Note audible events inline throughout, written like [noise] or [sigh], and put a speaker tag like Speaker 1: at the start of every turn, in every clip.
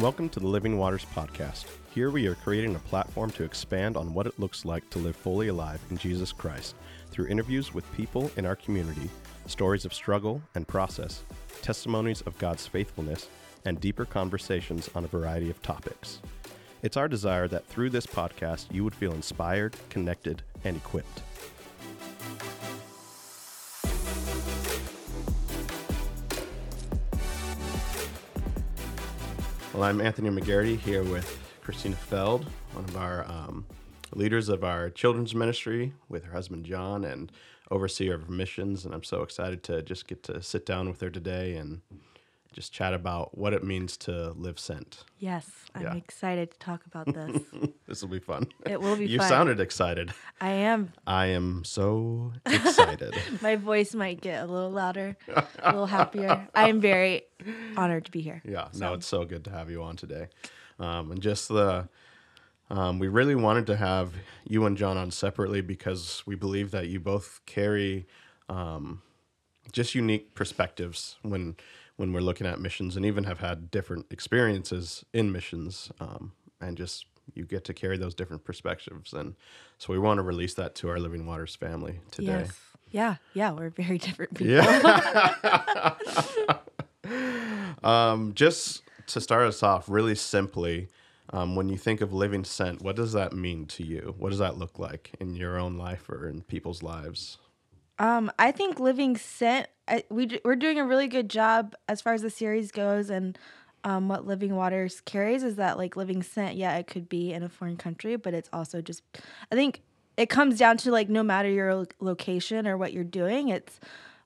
Speaker 1: Welcome to the Living Waters Podcast. Here we are creating a platform to expand on what it looks like to live fully alive in Jesus Christ through interviews with people in our community, stories of struggle and process, testimonies of God's faithfulness, and deeper conversations on a variety of topics. It's our desire that through this podcast you would feel inspired, connected, and equipped. Well, I'm Anthony McGarity here with Christina Feld, one of our um, leaders of our children's ministry with her husband John and overseer of missions. And I'm so excited to just get to sit down with her today and just chat about what it means to live sent.
Speaker 2: Yes, I'm
Speaker 1: Yeah.
Speaker 2: excited to talk about this. [laughs]
Speaker 1: This will be fun.
Speaker 2: It will be
Speaker 1: You
Speaker 2: fun.
Speaker 1: sounded excited.
Speaker 2: I am.
Speaker 1: I am so excited. [laughs]
Speaker 2: My voice might get a little louder, a little happier. I am very honored to be here.
Speaker 1: Yeah, no, it's so good to have you on today. Um, and just the, um, we really wanted to have you and John on separately because we believe that you both carry um, just unique perspectives when when we're looking at missions, and even have had different experiences in missions, um, and just you get to carry those different perspectives. And so we want to release that to our Living Waters family today.
Speaker 2: Yes. Yeah, yeah, we're very [laughs] different people.
Speaker 1: Yeah. [laughs] [laughs] um, just to start us off, really simply, um, when you think of living sent, what does that mean to you? What does that look like in your own life or in people's lives?
Speaker 2: Um, I think living sent. I, we we're doing a really good job as far as the series goes, and um, what Living Waters carries is that like living sent. Yeah, it could be in a foreign country, but it's also just. I think it comes down to like no matter your location or what you're doing, it's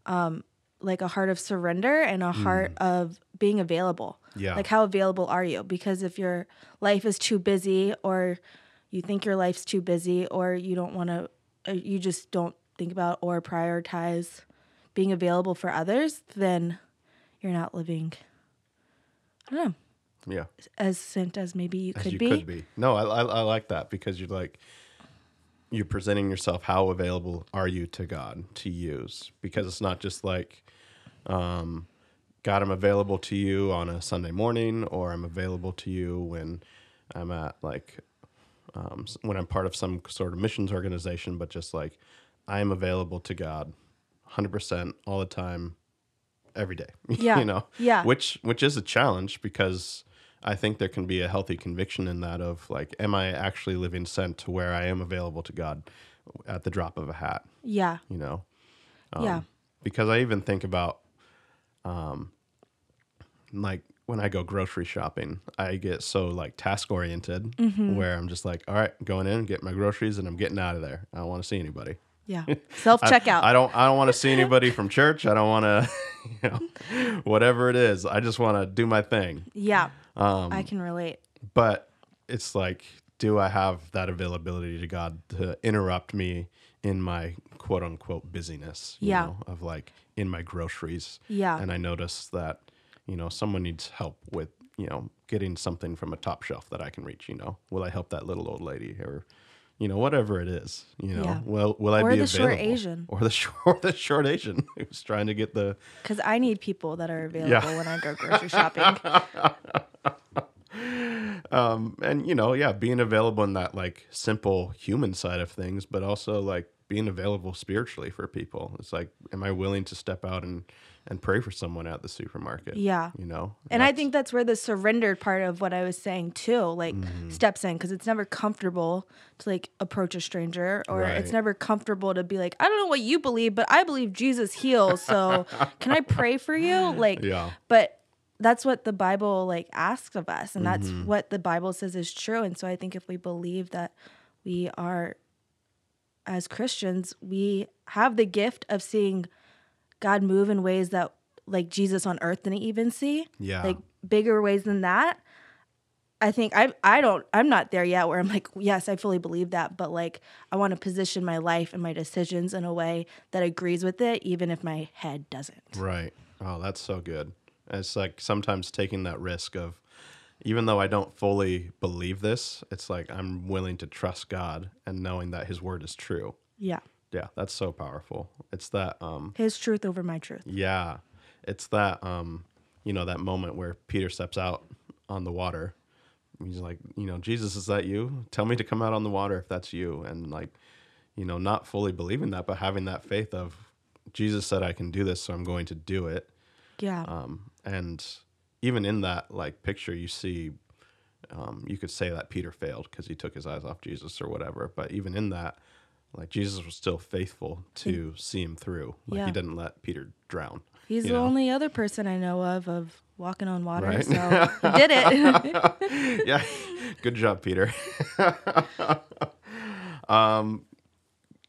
Speaker 2: um, like a heart of surrender and a heart of being available.
Speaker 1: Yeah.
Speaker 2: Like how available are you? Because if your life is too busy, or you think your life's too busy, or you don't want to, you just don't think about or prioritize being available for others, then you're not living. I don't know
Speaker 1: Yeah,
Speaker 2: as sent as maybe you could
Speaker 1: you
Speaker 2: be.
Speaker 1: could be. No, I, I, I like that because you're like, you're presenting yourself. How available are you to God to use? Because it's not just like, um, God, I'm available to you on a Sunday morning, or I'm available to you when I'm at like um, when I'm part of some sort of missions organization, but just like I am available to God 100% all the time, every day. [laughs]
Speaker 2: Yeah.
Speaker 1: you know,
Speaker 2: Yeah.
Speaker 1: which which is a challenge because I think there can be a healthy conviction in that of like, am I actually living sent to where I am available to God at the drop of a hat?
Speaker 2: Yeah.
Speaker 1: You know,
Speaker 2: yeah.
Speaker 1: because I even think about, um, like when I go grocery shopping, I get so like task oriented
Speaker 2: Mm-hmm.
Speaker 1: where I'm just like, all right, going in, get my groceries, and I'm getting out of there. I don't want to see anybody.
Speaker 2: Yeah. Self checkout. [laughs]
Speaker 1: I don't. I don't want to see anybody from church. I don't want to, [laughs] you know, whatever it is. I just want to do my thing.
Speaker 2: yeah.
Speaker 1: Um,
Speaker 2: I can relate.
Speaker 1: but it's like, do I have that availability to God to interrupt me in my quote unquote busyness? you
Speaker 2: Yeah.
Speaker 1: know, of like in my groceries.
Speaker 2: Yeah.
Speaker 1: And I notice that, you know, someone needs help with, you know, getting something from a top shelf that I can reach. You know, will I help that little old lady or, you know, whatever it is. You know,
Speaker 2: Yeah.
Speaker 1: will will I
Speaker 2: Or
Speaker 1: be
Speaker 2: the short
Speaker 1: available?
Speaker 2: Asian.
Speaker 1: or the [laughs] short or the short Asian [laughs] who's trying to get the
Speaker 2: Because I need people that are available when I go grocery shopping. [laughs]
Speaker 1: um and you know yeah being available in that like simple human side of things but also like being available spiritually for people it's like am i willing to step out and and pray for someone at the supermarket
Speaker 2: Yeah.
Speaker 1: you know
Speaker 2: And I think that's where the surrendered part of what I was saying too, like
Speaker 1: Mm-hmm.
Speaker 2: steps in because it's never comfortable to like approach a stranger or it's never comfortable to be like, I don't know what you believe, but I believe Jesus heals. So [laughs] can I pray for you? Like,
Speaker 1: yeah
Speaker 2: but that's what the Bible like asks of us, and that's
Speaker 1: Mm-hmm.
Speaker 2: what the Bible says is true. And so I think if we believe that we are as Christians, we have the gift of seeing God move in ways that like Jesus on earth didn't even see.
Speaker 1: Yeah.
Speaker 2: Like bigger ways than that. I think I I don't I'm not there yet where I'm like, yes, I fully believe that, but like I want to position my life and my decisions in a way that agrees with it, even if my head doesn't.
Speaker 1: right oh that's so good it's like sometimes taking that risk of even though i don't fully believe this it's like i'm willing to trust god and knowing that his word is true
Speaker 2: Yeah.
Speaker 1: yeah that's so powerful it's that um
Speaker 2: His truth over my truth.
Speaker 1: Yeah. It's that um, you know, that moment where Peter steps out on the water. He's like, you know, Jesus, is that you? Tell me to come out on the water if that's you. And like, you know, not fully believing that, but having that faith of Jesus said I can do this, so I'm going to do it.
Speaker 2: Yeah.
Speaker 1: Um, and even in that like picture, you see, um, you could say that Peter failed because he took his eyes off Jesus or whatever. But even in that, like Jesus was still faithful to see him through. Like
Speaker 2: Yeah.
Speaker 1: he didn't let Peter drown.
Speaker 2: He's the
Speaker 1: know?
Speaker 2: only other person I know of of walking on water.
Speaker 1: Right.
Speaker 2: So [laughs] he did it. [laughs]
Speaker 1: yeah, good job, Peter. [laughs] um,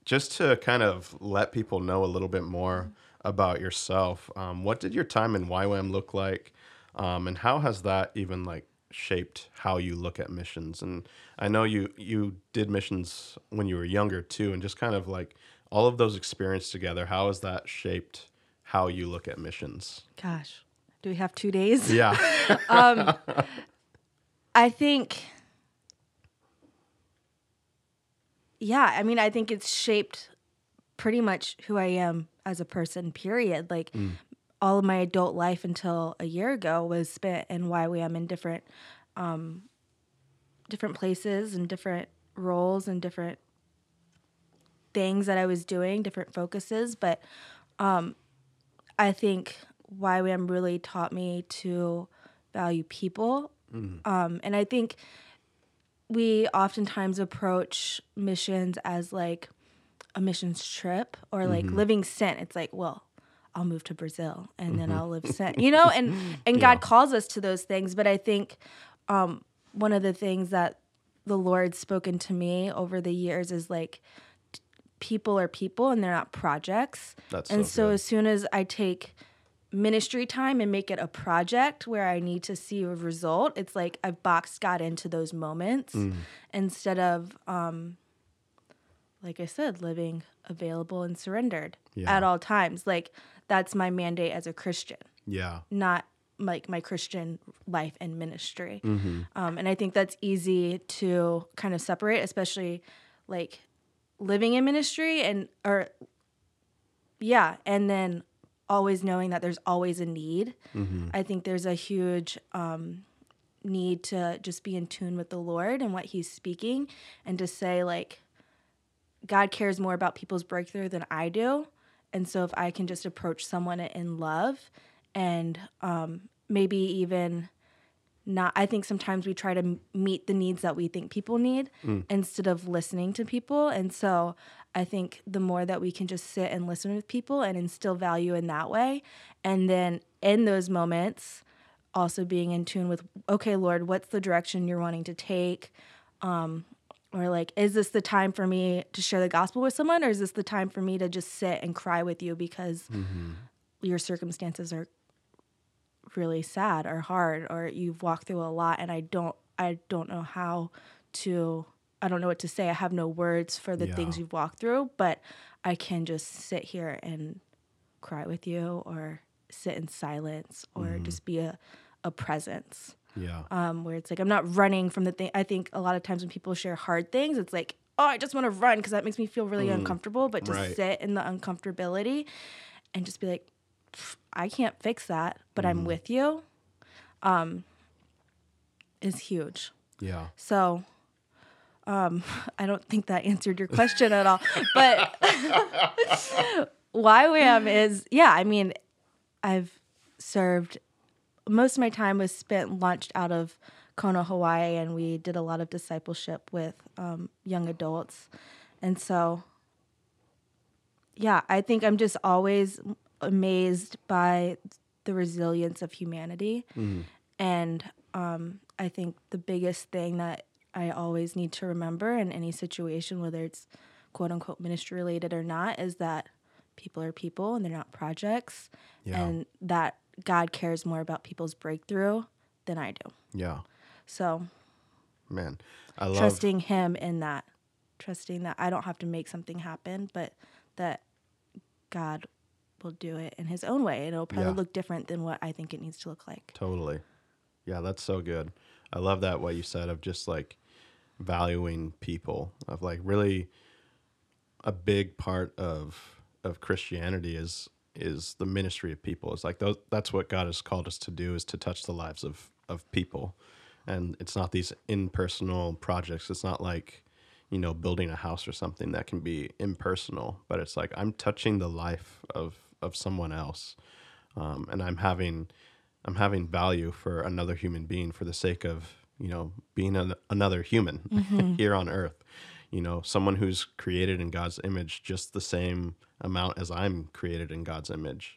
Speaker 1: just to kind of let people know a little bit more about yourself, um, what did your time in YWAM look like, um, and how has that even like shaped how you look at missions? And I know you you did missions when you were younger too, and just kind of like all of those experiences together. How has that shaped how you look at missions?
Speaker 2: Gosh, do we have two days?
Speaker 1: Yeah, [laughs]
Speaker 2: I think, yeah, I mean, I think it's shaped pretty much who I am as a person, period. Like, all of my adult life until a year ago was spent in YWAM in different, um, different places and different roles and different things that I was doing, different focuses. But um, I think YWAM really taught me to value people. Um, and I think we oftentimes approach missions as like a missions trip or like living sent. It's like, well, I'll move to Brazil and then I'll live sent, you know, and [laughs] and God calls us to those things. But I think um, one of the things that the Lord's spoken to me over the years is like people are people and they're not projects.
Speaker 1: That's
Speaker 2: and
Speaker 1: so
Speaker 2: so as soon as I take ministry time and make it a project where I need to see a result, it's like I've boxed God into those moments
Speaker 1: Mm.
Speaker 2: instead of, um, like I said, living available and surrendered
Speaker 1: Yeah.
Speaker 2: at all times. Like that's my mandate as a Christian
Speaker 1: yeah,
Speaker 2: not like my Christian life and ministry.
Speaker 1: Mm-hmm.
Speaker 2: Um, and I think that's easy to kind of separate, especially like living in ministry and or yeah, and then always knowing that there's always a need.
Speaker 1: Mm-hmm.
Speaker 2: I think there's a huge um, need to just be in tune with the Lord and what He's speaking, and to say like, God cares more about people's breakthrough than I do. And so if I can just approach someone in love and um, maybe even not, I think sometimes we try to m- meet the needs that we think people need instead of listening to people. And so I think the more that we can just sit and listen with people and instill value in that way. And then in those moments, also being in tune with, okay, Lord, what's the direction you're wanting to take? Or like is this the time for me to share the gospel with someone or is this the time for me to just sit and cry with you because mm-hmm. your circumstances are really sad or hard or you've walked through a lot and I don't I don't know how to I don't know what to say. I have no words for the
Speaker 1: Yeah.
Speaker 2: things you've walked through, but I can just sit here and cry with you or sit in silence or just mm-hmm. be a, a presence
Speaker 1: yeah,
Speaker 2: um, where it's like I'm not running from the thing. I think a lot of times when people share hard things, it's like, oh, I just want to run because that makes me feel really uncomfortable. But to
Speaker 1: right.
Speaker 2: sit in the uncomfortability and just be like, I can't fix that, but I'm with you, um, is huge.
Speaker 1: yeah.
Speaker 2: So, um, [laughs] I don't think that answered your question at all. But [laughs] YWAM is, yeah, I mean, I've served, most of my time was spent launched out of Kona, Hawaii, and we did a lot of discipleship with um, young adults. And so, yeah, I think I'm just always amazed by the resilience of humanity. And um, I think the biggest thing that I always need to remember in any situation, whether it's quote unquote ministry related or not, is that people are people and they're not projects.
Speaker 1: Yeah.
Speaker 2: And that God cares more about people's breakthrough than I do.
Speaker 1: Yeah,
Speaker 2: So
Speaker 1: man, I love.
Speaker 2: trusting Him in that, trusting that I don't have to make something happen, but that God will do it in His own way. And it'll probably
Speaker 1: Yeah.
Speaker 2: look different than what I think it needs to look like.
Speaker 1: Totally. Yeah, that's so good. I love that what you said of just like valuing people of like really a big part of of Christianity is is the ministry of people. It's like those that's what God has called us to do is to touch the lives of of people, and it's not these impersonal projects. It's not like you know building a house or something that can be impersonal, but it's like I'm touching the life of of someone else, um, and I'm having I'm having value for another human being for the sake of you know being an, another human [laughs] here on earth you know someone who's created in god's image just the same amount as i'm created in god's image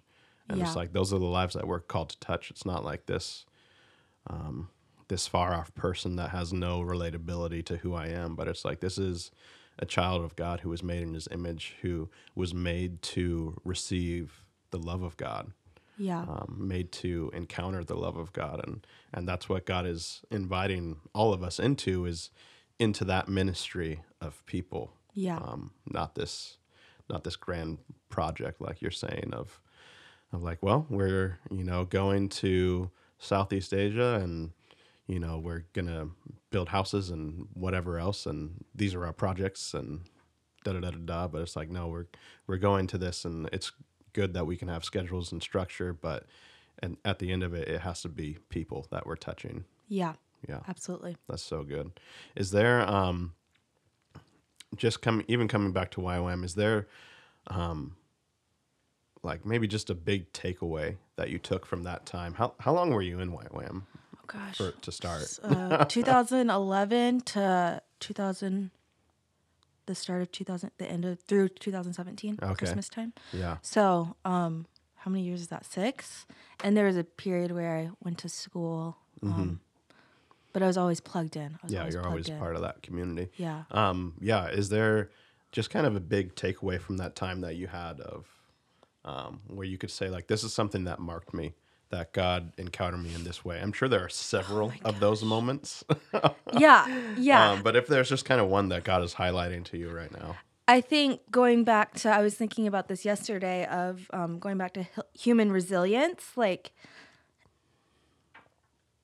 Speaker 1: and it's like those are the lives that we're called to touch it's not like this um, this far off person that has no relatability to who i am but it's like this is a child of god who was made in his image who was made to receive the love of god
Speaker 2: Yeah.
Speaker 1: um, made to encounter the love of God, and and that's what God is inviting all of us into is into that ministry of people.
Speaker 2: Yeah.
Speaker 1: Um, not this, not this grand project like you're saying of, of like, well, we're you know going to Southeast Asia and you know we're gonna build houses and whatever else, and these are our projects and da da da da da. But it's like no, we're we're going to this, and it's good that we can have schedules and structure, but and at the end of it, it has to be people that we're touching.
Speaker 2: Yeah.
Speaker 1: Yeah,
Speaker 2: Absolutely.
Speaker 1: that's so good. Is there um just coming even coming back to YWAM, is there um like maybe just a big takeaway that you took from that time? How how long were you in YWAM
Speaker 2: Oh gosh.
Speaker 1: for to start?
Speaker 2: uh, [laughs] 2011 to 2000 the start of 2000 the end of through 2017
Speaker 1: Okay.
Speaker 2: christmas time
Speaker 1: Yeah.
Speaker 2: so um how many years is that six and there was a period where i went to school um but i was always plugged in I was.
Speaker 1: Yeah, you're always
Speaker 2: in.
Speaker 1: part of that community.
Speaker 2: yeah
Speaker 1: Um, yeah, is there just kind of a big takeaway from that time that you had of um, where you could say like this is something that marked me that God encountered me in this way? I'm sure there are several of those moments, [laughs]
Speaker 2: yeah yeah
Speaker 1: um, but if there's just kind of one that God is highlighting to you right now,
Speaker 2: I think going back to, I was thinking about this yesterday of um, going back to hu- human resilience. Like,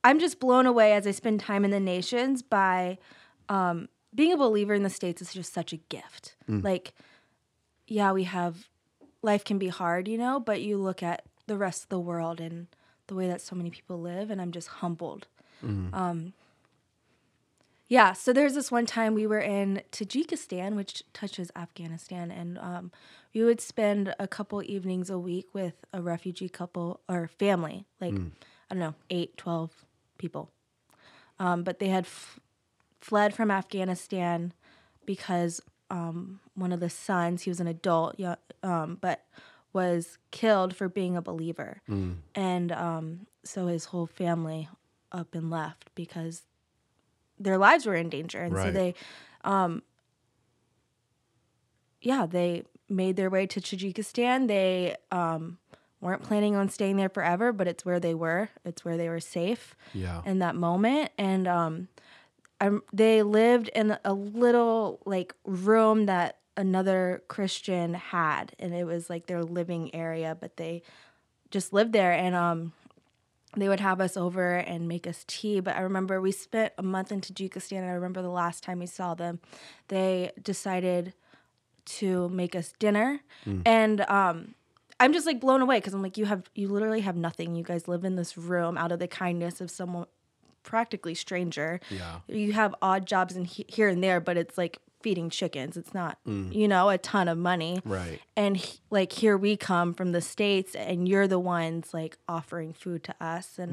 Speaker 2: I'm just blown away as I spend time in the nations by um, being a believer in the States is just such a gift. Like, yeah, we have, life can be hard, you know, but you look at the rest of the world and the way that so many people live, and I'm just humbled. Um, yeah, so there's this one time we were in Tajikistan, which touches Afghanistan, and um, we would spend a couple evenings a week with a refugee couple or family, like, I don't know, eight, 12 people. Um, but they had f- fled from Afghanistan because um, one of the sons, he was an adult, yeah, um, but was killed for being a believer. And um, so his whole family up and left because their lives were in danger. And so they, um, yeah, they made their way to Tajikistan. They um, weren't planning on staying there forever, but it's where they were. It's where they were safe
Speaker 1: yeah,
Speaker 2: in that moment. And um I, they lived in a little like room that another christian had and it was like their living area but they just lived there. And um they would have us over and make us tea. But i remember we spent a month in tajikistan and i remember the last time we saw them they decided to make us dinner. And um i'm just like blown away because i'm like you have you literally have nothing. You guys live in this room out of the kindness of someone practically stranger.
Speaker 1: Yeah,
Speaker 2: you have odd jobs in he- here and there but it's like feeding chickens. It's not you know a ton of money.
Speaker 1: Right,
Speaker 2: and he- like here we come from the states and you're the ones like offering food to us. And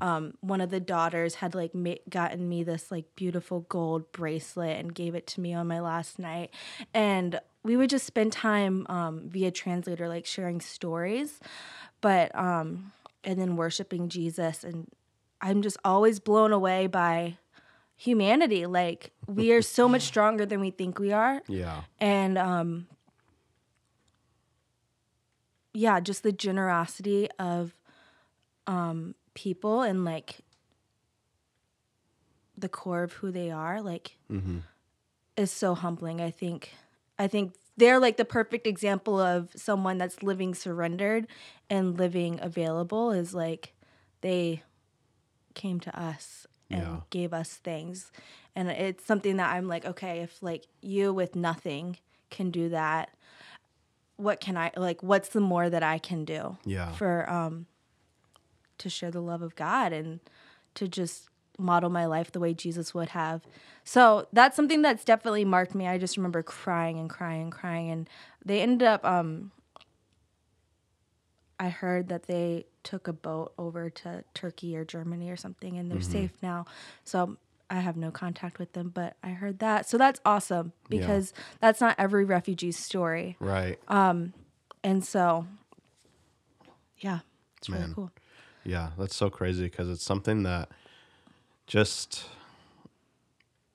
Speaker 2: um, one of the daughters had like ma- gotten me this like beautiful gold bracelet and gave it to me on my last night. And we would just spend time um, via translator like sharing stories but um and then worshiping jesus. And i'm just always blown away by humanity like we are so much [laughs] stronger than we think we are.
Speaker 1: Yeah,
Speaker 2: and um yeah just the generosity of um people and like the core of who they are like
Speaker 1: mm-hmm.
Speaker 2: is so humbling i think. I think they're like the perfect example of someone that's living surrendered and living available is like they came to us and
Speaker 1: Yeah.
Speaker 2: gave us things and it's something that i'm like okay if like you with nothing can do that what can i like what's the more that i can do
Speaker 1: yeah,
Speaker 2: for um to share the love of god and to just model my life the way Jesus would have. So that's something that's definitely marked me. I just remember crying and crying and crying and they ended up um I heard that they took a boat over to Turkey or Germany or something and they're safe now. So I have no contact with them, but I heard that. So that's awesome
Speaker 1: Yeah.
Speaker 2: because that's not every refugee's story.
Speaker 1: Right.
Speaker 2: Um, And so yeah, it's really cool.
Speaker 1: Yeah, that's so crazy because it's something that just,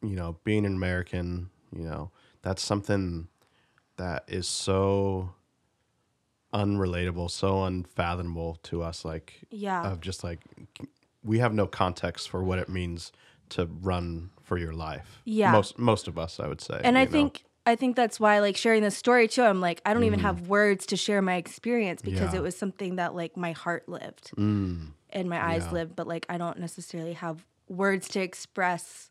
Speaker 1: you know, being an American, you know, that's something that is so unrelatable, so unfathomable to us. Like,
Speaker 2: Yeah.
Speaker 1: of just like, we have no context for what it means to run for your life.
Speaker 2: Yeah.
Speaker 1: Most, most of us, I would say.
Speaker 2: and I
Speaker 1: know?
Speaker 2: think I think that's why like sharing this story too. I'm like I don't even have words to share my experience because.
Speaker 1: Yeah.
Speaker 2: it was something that like my heart lived and my eyes
Speaker 1: Yeah.
Speaker 2: lived, but like I don't necessarily have words to express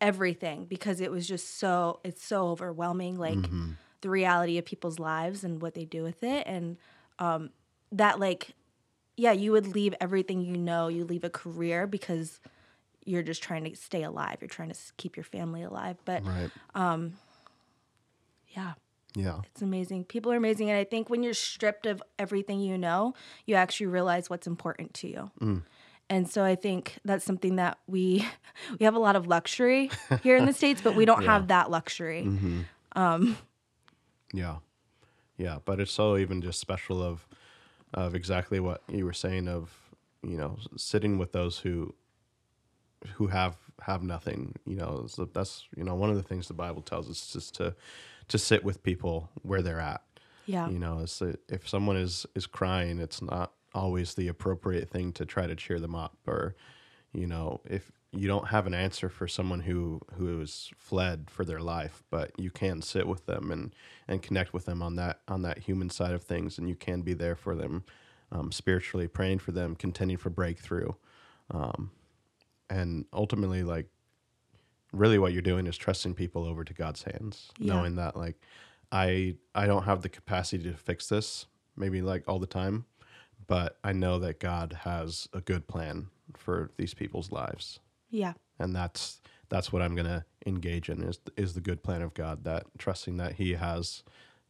Speaker 2: everything because it was just so it's so overwhelming like
Speaker 1: Mm-hmm.
Speaker 2: The reality of people's lives and what they do with it. And um that like yeah you would leave everything you know you leave a career because you're just trying to stay alive. You're trying to keep your family alive. But
Speaker 1: right.
Speaker 2: yeah.
Speaker 1: Yeah.
Speaker 2: it's amazing. People are amazing. And i think when you're stripped of everything you know you actually realize what's important to you.
Speaker 1: Mm.
Speaker 2: and so i think that's something that we [laughs] we have a lot of luxury here in the [laughs] states but we don't have that luxury.
Speaker 1: Mm-hmm. Yeah. Yeah, but it's so even just special of of exactly what you were saying of, you know, sitting with those who who have have nothing, you know, so that's you know, one of the things the Bible tells us is to to sit with people where they're at.
Speaker 2: yeah
Speaker 1: You know, it's that if someone is is crying, it's not always the appropriate thing to try to cheer them up or you know, if you don't have an answer for someone who who has fled for their life, but you can sit with them and and connect with them on that on that human side of things, and you can be there for them um, spiritually, praying for them, contending for breakthrough, um, and ultimately, like really, what you're doing is trusting people over to God's hands,
Speaker 2: Yeah.
Speaker 1: knowing that like I I don't have the capacity to fix this, maybe like all the time, but I know that God has a good plan for these people's lives
Speaker 2: yeah
Speaker 1: and that's that's what I'm gonna engage in is is the good plan of God. That trusting that He has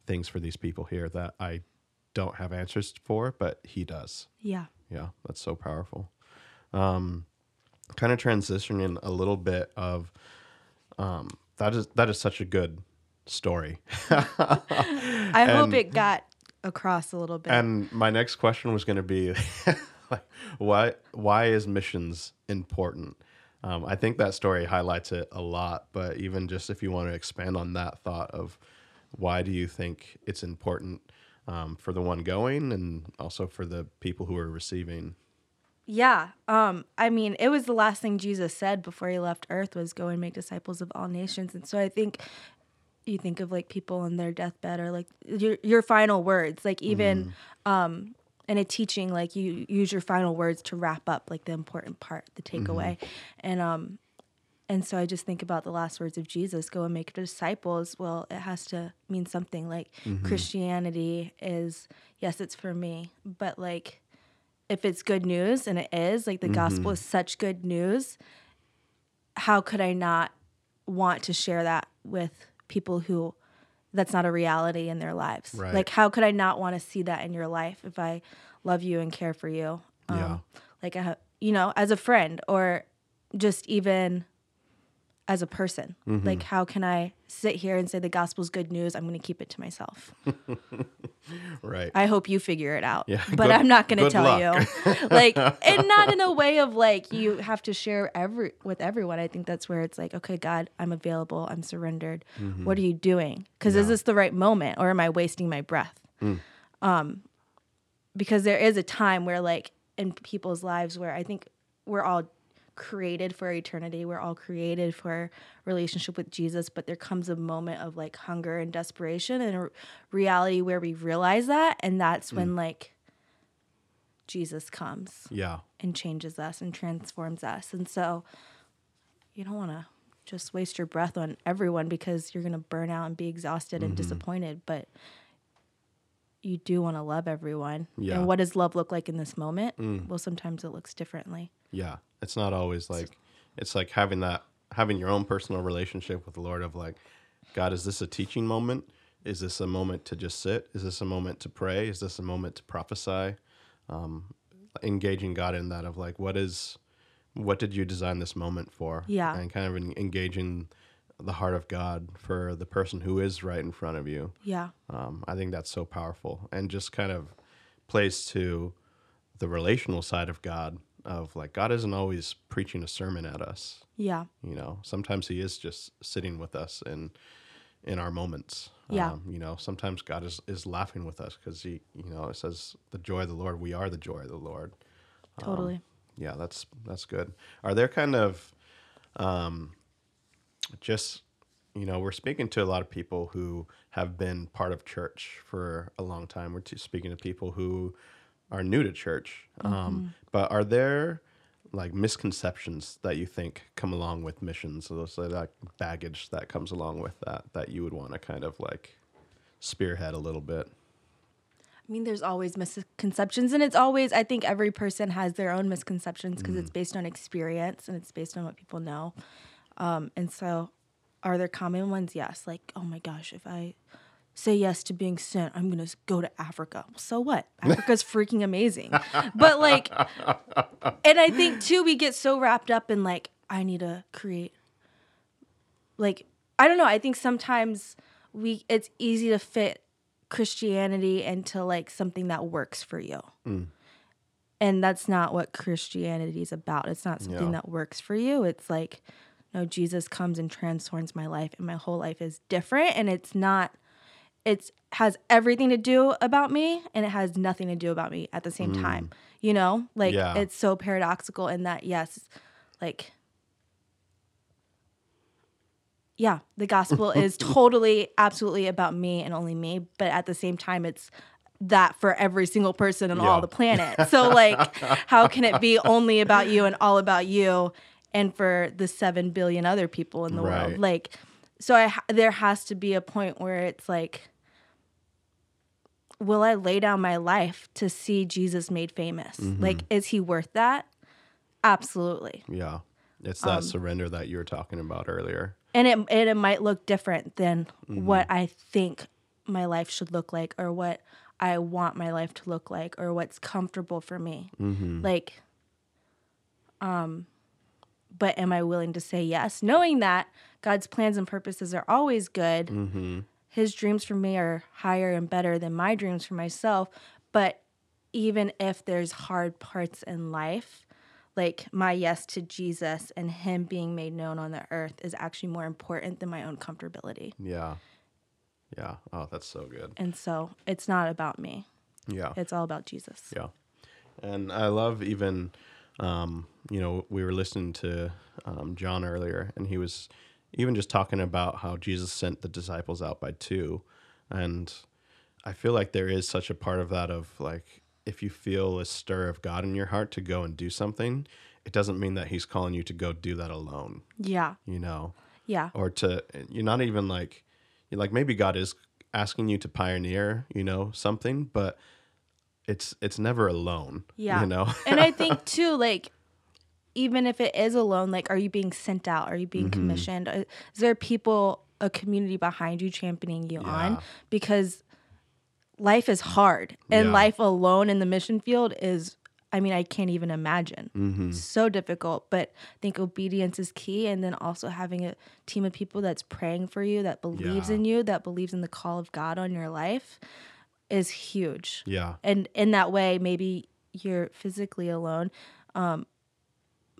Speaker 1: things for these people here that I don't have answers for, but He does.
Speaker 2: yeah
Speaker 1: Yeah, that's so powerful. Um, kind of transitioning a little bit of um, that is that is such a good story. [laughs]
Speaker 2: i hope it got across a little bit
Speaker 1: And my next question was going to be, [laughs] like, why why is missions important? Um, I think that story highlights it a lot. But even just if you want to expand on that thought of why do you think it's important um, for the one going and also for the people who are receiving?
Speaker 2: Yeah. Um, I mean, it was the last thing Jesus said before he left earth was go and make disciples of all nations. And so I think you think of like people on their deathbed or like your your final words, like even um in a teaching, like you use your final words to wrap up like the important part, the mm-hmm. takeaway. And um and so I just think about the last words of Jesus, go and make disciples. Well, it has to mean something like mm-hmm. Christianity is yes, it's for me, but like if it's good news and it is like the gospel mm-hmm. is such good news how could i not want to share that with people who that's not a reality in their lives
Speaker 1: Right.
Speaker 2: like how could i not want to see that in your life if i love you and care for you Um,
Speaker 1: Yeah.
Speaker 2: like I, you know as a friend or just even as a person
Speaker 1: Mm-hmm.
Speaker 2: like how can i sit here and say the gospel's good news i'm going to keep it to myself [laughs]
Speaker 1: Right.
Speaker 2: I hope you figure it out.
Speaker 1: Yeah,
Speaker 2: but
Speaker 1: good-
Speaker 2: I'm not going to tell
Speaker 1: luck.
Speaker 2: you. [laughs] like and not in a way of like you have to share every with everyone. I think that's where it's like, okay, God, I'm available. I'm surrendered.
Speaker 1: Mm-hmm.
Speaker 2: What are you doing? Cuz is this the right moment or am I wasting my breath?
Speaker 1: Mm.
Speaker 2: Um because there is a time where like in people's lives where I think we're all created for eternity. We're all created for relationship with Jesus, but there comes a moment of like hunger and desperation and a reality where we realize that and that's when like Jesus comes
Speaker 1: Yeah.
Speaker 2: and changes us and transforms us. And so you don't want to just waste your breath on everyone because you're going to burn out and be exhausted and disappointed, but you do want to love everyone.
Speaker 1: Yeah. Mm.
Speaker 2: And what does love look like in this moment? Well, sometimes it looks differently.
Speaker 1: Yeah. It's not always like it's like having that having your own personal relationship with the Lord of like, God, is this a teaching moment? Is this a moment to just sit? Is this a moment to pray? Is this a moment to prophesy? Um, engaging God in that of like, what is, what did you design this moment for?
Speaker 2: Yeah.
Speaker 1: And kind of engaging the heart of God for the person who is right in front of you.
Speaker 2: Yeah.
Speaker 1: Um, I think that's so powerful and just kind of plays to the relational side of God of like God isn't always preaching a sermon at us.
Speaker 2: Yeah.
Speaker 1: You know, sometimes He is just sitting with us in in our moments.
Speaker 2: Yeah.
Speaker 1: Um, you know, sometimes God is is laughing with us because He, you know, it says the joy of the Lord. We are the joy of the Lord.
Speaker 2: Totally.
Speaker 1: Yeah, that's that's good. Are there kind of um just you know, we're speaking to a lot of people who have been part of church for a long time. We're speaking to people who are new to church. Um, but are there like misconceptions that you think come along with missions? So those like that baggage that comes along with that that you would want to kind of like spearhead a little bit.
Speaker 2: I mean, there's always misconceptions, and it's always, I think every person has their own misconceptions because
Speaker 1: Mm.
Speaker 2: it's based on experience and it's based on what people know. Um, and so, are there common ones? Yes. Like, oh my gosh, if I say yes to being sent, I'm going to go to Africa. Well, so what? [laughs] Africa's freaking amazing. But, like, and I think too, we get so wrapped up in, like, I need to create, like, I don't know. I think sometimes we, it's easy to fit Christianity into like something that works for you. Mm. And that's not what Christianity is about. It's not something
Speaker 1: Yeah.
Speaker 2: that works for you. It's like, no, Jesus comes and transforms my life, and my whole life is different. And it's not, it's has everything to do about me, and it has nothing to do about me at the same mm. time. You know, like
Speaker 1: Yeah.
Speaker 2: it's so paradoxical in that, yes, like yeah, the gospel [laughs] is totally, absolutely about me and only me. But at the same time, it's that for every single person on
Speaker 1: Yeah.
Speaker 2: all the planet. [laughs] So, like, how can it be only about you and all about you and for the 7 billion other people in the
Speaker 1: Right.
Speaker 2: world? Like, so I, there has to be a point where it's like, will I lay down my life to see Jesus made famous? Like, is he worth that? Absolutely.
Speaker 1: Yeah. It's
Speaker 2: Um,
Speaker 1: that surrender that you were talking about earlier.
Speaker 2: and it and it might look different than what I think my life should look like or what I want my life to look like or what's comfortable for me. Like um but am I willing to say yes knowing that God's plans and purposes are always good. His dreams for me are higher and better than my dreams for myself, but even if there's hard parts in life, like my yes to Jesus and him being made known on the earth is actually more important than my own comfortability.
Speaker 1: Yeah. Yeah. Oh, that's so good.
Speaker 2: And so it's not about me.
Speaker 1: Yeah.
Speaker 2: It's all about Jesus.
Speaker 1: Yeah. And I love even, um, you know, we were listening to um, John earlier, and he was even just talking about how Jesus sent the disciples out by two. And I feel like there is such a part of that of like, if you feel a stir of God in your heart to go and do something, it doesn't mean that he's calling you to go do that alone,
Speaker 2: Yeah.
Speaker 1: you know?
Speaker 2: Yeah.
Speaker 1: or to you're not even like you're like maybe God is asking you to pioneer, you know, something, but it's it's never alone.
Speaker 2: Yeah.
Speaker 1: You know?
Speaker 2: and I think [laughs] too, like, even if it is alone, like, are you being sent out? Are you being
Speaker 1: Mm-hmm.
Speaker 2: commissioned? Uh, Is there people, a community behind you championing you on? Because life is hard, and
Speaker 1: Yeah.
Speaker 2: life alone in the mission field is. I mean, I can't even imagine.
Speaker 1: Mm-hmm.
Speaker 2: So difficult, but I think obedience is key. And then also having a team of people that's praying for you, that believes
Speaker 1: Yeah.
Speaker 2: in you, that believes in the call of God on your life is huge
Speaker 1: yeah.
Speaker 2: and in that way maybe you're physically alone um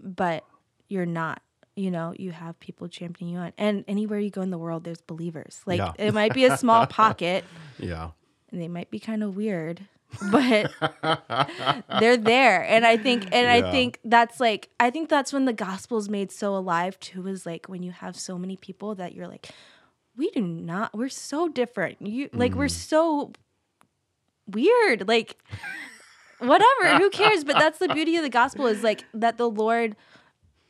Speaker 2: but you're not you know you have people championing you on and anywhere you go in the world there's believers like
Speaker 1: Yeah.
Speaker 2: it might be a small [laughs] pocket
Speaker 1: Yeah.
Speaker 2: and they might be kind of weird but [laughs] they're there and i think and
Speaker 1: Yeah.
Speaker 2: i think that's like i think that's when the gospel's made so alive too is like when you have so many people that you're like we do not we're so different you like we're mm. so weird like whatever who [laughs] cares but that's the beauty of the gospel is like that the lord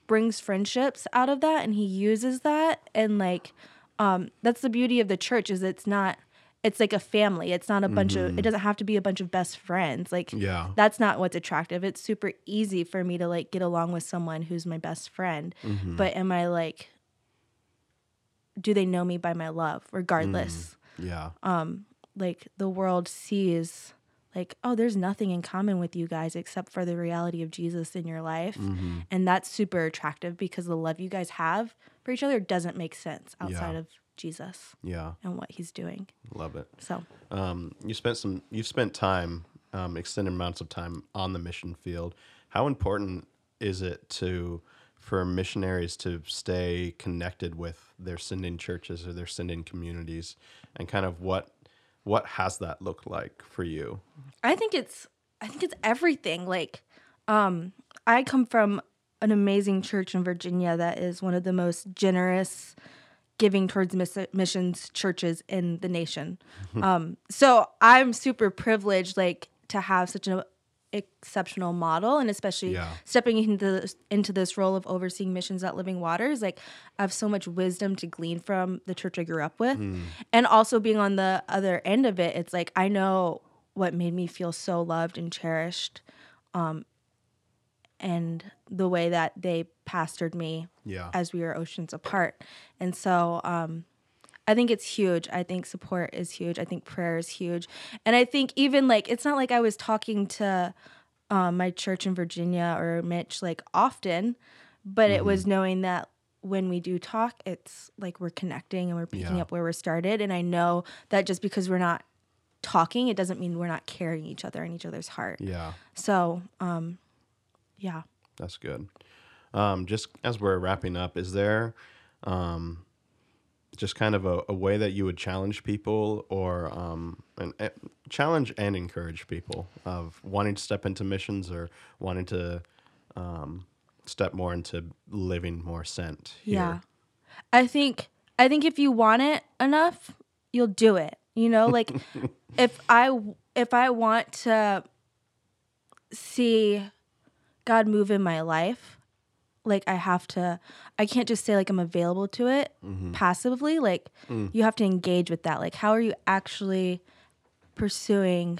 Speaker 2: brings friendships out of that and he uses that and like um that's the beauty of the church is it's not it's like a family. It's not a bunch of it doesn't have to be a bunch of best friends. Like
Speaker 1: Yeah.
Speaker 2: that's not what's attractive. It's super easy for me to like get along with someone who's my best friend.
Speaker 1: Mm-hmm.
Speaker 2: But am I like do they know me by my love regardless?
Speaker 1: Yeah.
Speaker 2: Um, like the world sees like oh there's nothing in common with you guys except for the reality of Jesus in your life.
Speaker 1: Mm-hmm.
Speaker 2: And that's super attractive because the love you guys have for each other doesn't make sense outside
Speaker 1: Yeah.
Speaker 2: of Jesus
Speaker 1: Yeah.
Speaker 2: and what he's doing.
Speaker 1: Love it.
Speaker 2: So,
Speaker 1: Um, you spent some. You've spent time, um, extended amounts of time on the mission field. How important is it to for missionaries to stay connected with their sending churches or their sending communities, and kind of what what has that looked like for you?
Speaker 2: I think it's I think it's everything. Like, um, I come from an amazing church in Virginia that is one of the most generous giving towards miss- missions churches in the nation. um, so I'm super privileged, like, to have such an exceptional model, and especially
Speaker 1: Yeah.
Speaker 2: stepping into this, into this role of overseeing missions at Living Waters. Like, I have so much wisdom to glean from the church I grew up with, and also being on the other end of it. It's like I know what made me feel so loved and cherished, um, and the way that they pastored me
Speaker 1: Yeah.
Speaker 2: as we were oceans apart. And so um, I think it's huge. I think support is huge. I think prayer is huge. And I think even like, it's not like I was talking to um, my church in Virginia or Mitch like often, but it was knowing that when we do talk, it's like we're connecting and we're picking
Speaker 1: Yeah.
Speaker 2: up where we're started. And I know that just because we're not talking, it doesn't mean we're not carrying each other in each other's heart.
Speaker 1: yeah.
Speaker 2: So, um, yeah.
Speaker 1: That's good. Um, just as we're wrapping up, is there um, just kind of a, a way that you would challenge people or um, and, uh, challenge and encourage people of wanting to step into missions or wanting to um, step more into living more sent here?
Speaker 2: Yeah. I think I think if you want it enough, you'll do it. You know, [laughs] like if I if I want to see God move in my life, like I have to I can't just say like I'm available to it mm-hmm. passively. Like mm. you have to engage with that. Like how are you actually pursuing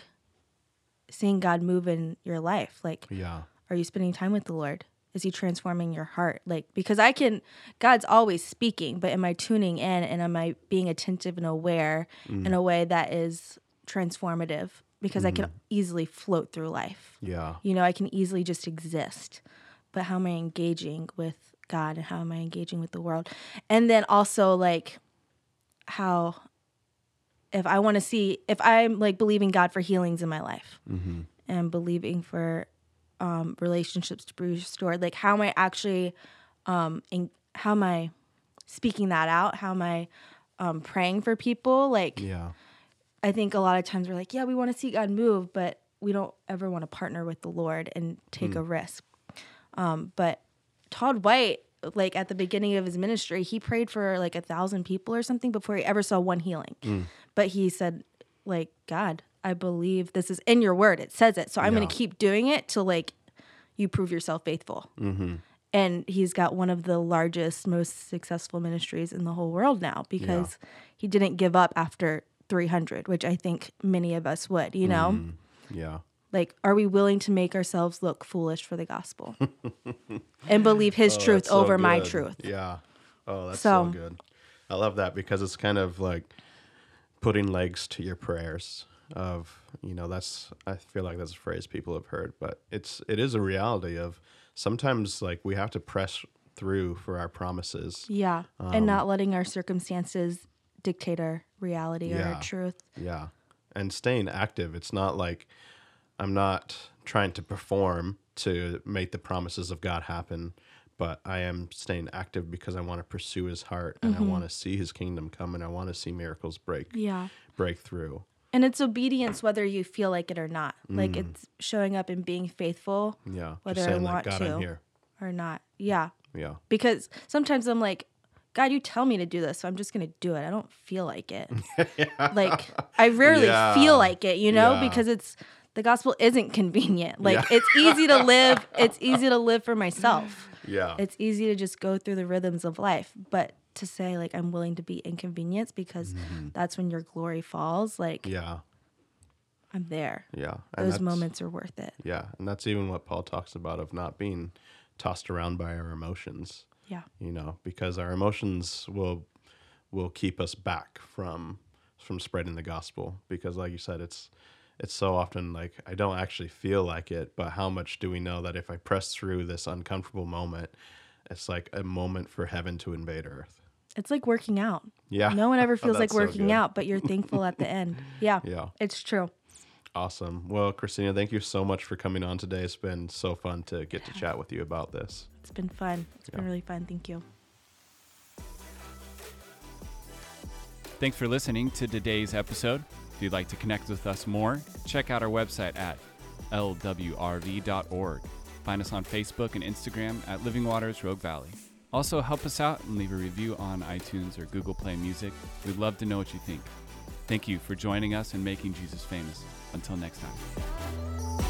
Speaker 2: seeing God move in your life? Like
Speaker 1: Yeah.
Speaker 2: are you spending time with the Lord? Is he transforming your heart? Like, because I can, God's always speaking, but am I tuning in and am I being attentive and aware in mm. a way that is transformative? Because I can mm-hmm. easily float through life.
Speaker 1: Yeah.
Speaker 2: You know, I can easily just exist. But how am I engaging with God and how am I engaging with the world? And then also, like, how if I want to see, if I'm like believing God for healings in my life and believing for um, relationships to be restored, like, how am I actually, um, in, how am I speaking that out? How am I um, praying for people? Like,
Speaker 1: Yeah.
Speaker 2: I think a lot of times we're like, yeah, we want to see God move, but we don't ever want to partner with the Lord and take a risk. Um, but Todd White, like at the beginning of his ministry, he prayed for like a thousand people or something before he ever saw one healing. Mm. But he said, like, God, I believe this is in your word. It says it. So I'm going to keep doing it till like you prove yourself faithful. Mm-hmm. And he's got one of the largest, most successful ministries in the whole world now because he didn't give up after 300, which I think many of us would, you know? Mm.
Speaker 1: Yeah.
Speaker 2: Like, are we willing to make ourselves look foolish for the gospel and believe his [laughs]
Speaker 1: Oh,
Speaker 2: truth
Speaker 1: that's so
Speaker 2: over my truth?
Speaker 1: Yeah. Oh, that's so,
Speaker 2: So-
Speaker 1: good. I love that because it's kind of like putting legs to your prayers of, you know, that's I feel like that's a phrase people have heard, but it's it is a reality of sometimes like we have to press through for our promises.
Speaker 2: Yeah.
Speaker 1: Um,
Speaker 2: and not letting our circumstances dictate our reality or our truth.
Speaker 1: Yeah. And staying active. It's not like I'm not trying to perform to make the promises of God happen, but I am staying active because I want to pursue his heart and I want to see his kingdom come and I want to see miracles break
Speaker 2: Yeah.
Speaker 1: break through.
Speaker 2: And it's obedience whether you feel like it or not. Like
Speaker 1: Mm.
Speaker 2: it's showing up and being faithful
Speaker 1: Yeah.
Speaker 2: Whether I want
Speaker 1: like
Speaker 2: to. Or not. Yeah.
Speaker 1: Yeah.
Speaker 2: Because sometimes I'm like, God, you tell me to do this, so I'm just gonna do it. I don't feel like it. [laughs] Like I rarely
Speaker 1: Yeah.
Speaker 2: feel like it, you know,
Speaker 1: Yeah.
Speaker 2: because it's the gospel isn't convenient. Like it's easy to live. It's easy to live for myself.
Speaker 1: Yeah.
Speaker 2: It's easy to just go through the rhythms of life, but to say like I'm willing to be inconvenienced because mm-hmm. that's when your glory falls. Like
Speaker 1: Yeah.
Speaker 2: I'm there.
Speaker 1: Yeah. And
Speaker 2: Those moments are worth it.
Speaker 1: Yeah. And that's even what Paul talks about of not being tossed around by our emotions.
Speaker 2: Yeah.
Speaker 1: you know, because our emotions will will keep us back from from spreading the gospel. Because, like you said, it's it's so often like I don't actually feel like it, but how much do we know that if I press through this uncomfortable moment, it's like a moment for heaven to invade earth.
Speaker 2: It's like working out.
Speaker 1: Yeah,
Speaker 2: No one ever [laughs] oh, feels like
Speaker 1: That's so
Speaker 2: working out, but you're thankful at the [laughs] end. Yeah.
Speaker 1: Yeah,
Speaker 2: It's true.
Speaker 1: awesome. Well, Christina, thank you so much for coming on today. It's been so fun to get to chat with you about this.
Speaker 2: It's been fun. It's been really fun. Thank you.
Speaker 3: Thanks for listening to today's episode. If you'd like to connect with us more, check out our website at lwrv.org. Find us on Facebook and Instagram at Living Waters Rogue Valley. Also, help us out and leave a review on iTunes or Google Play Music. We'd love to know what you think. Thank you for joining us and making Jesus famous. Until next time.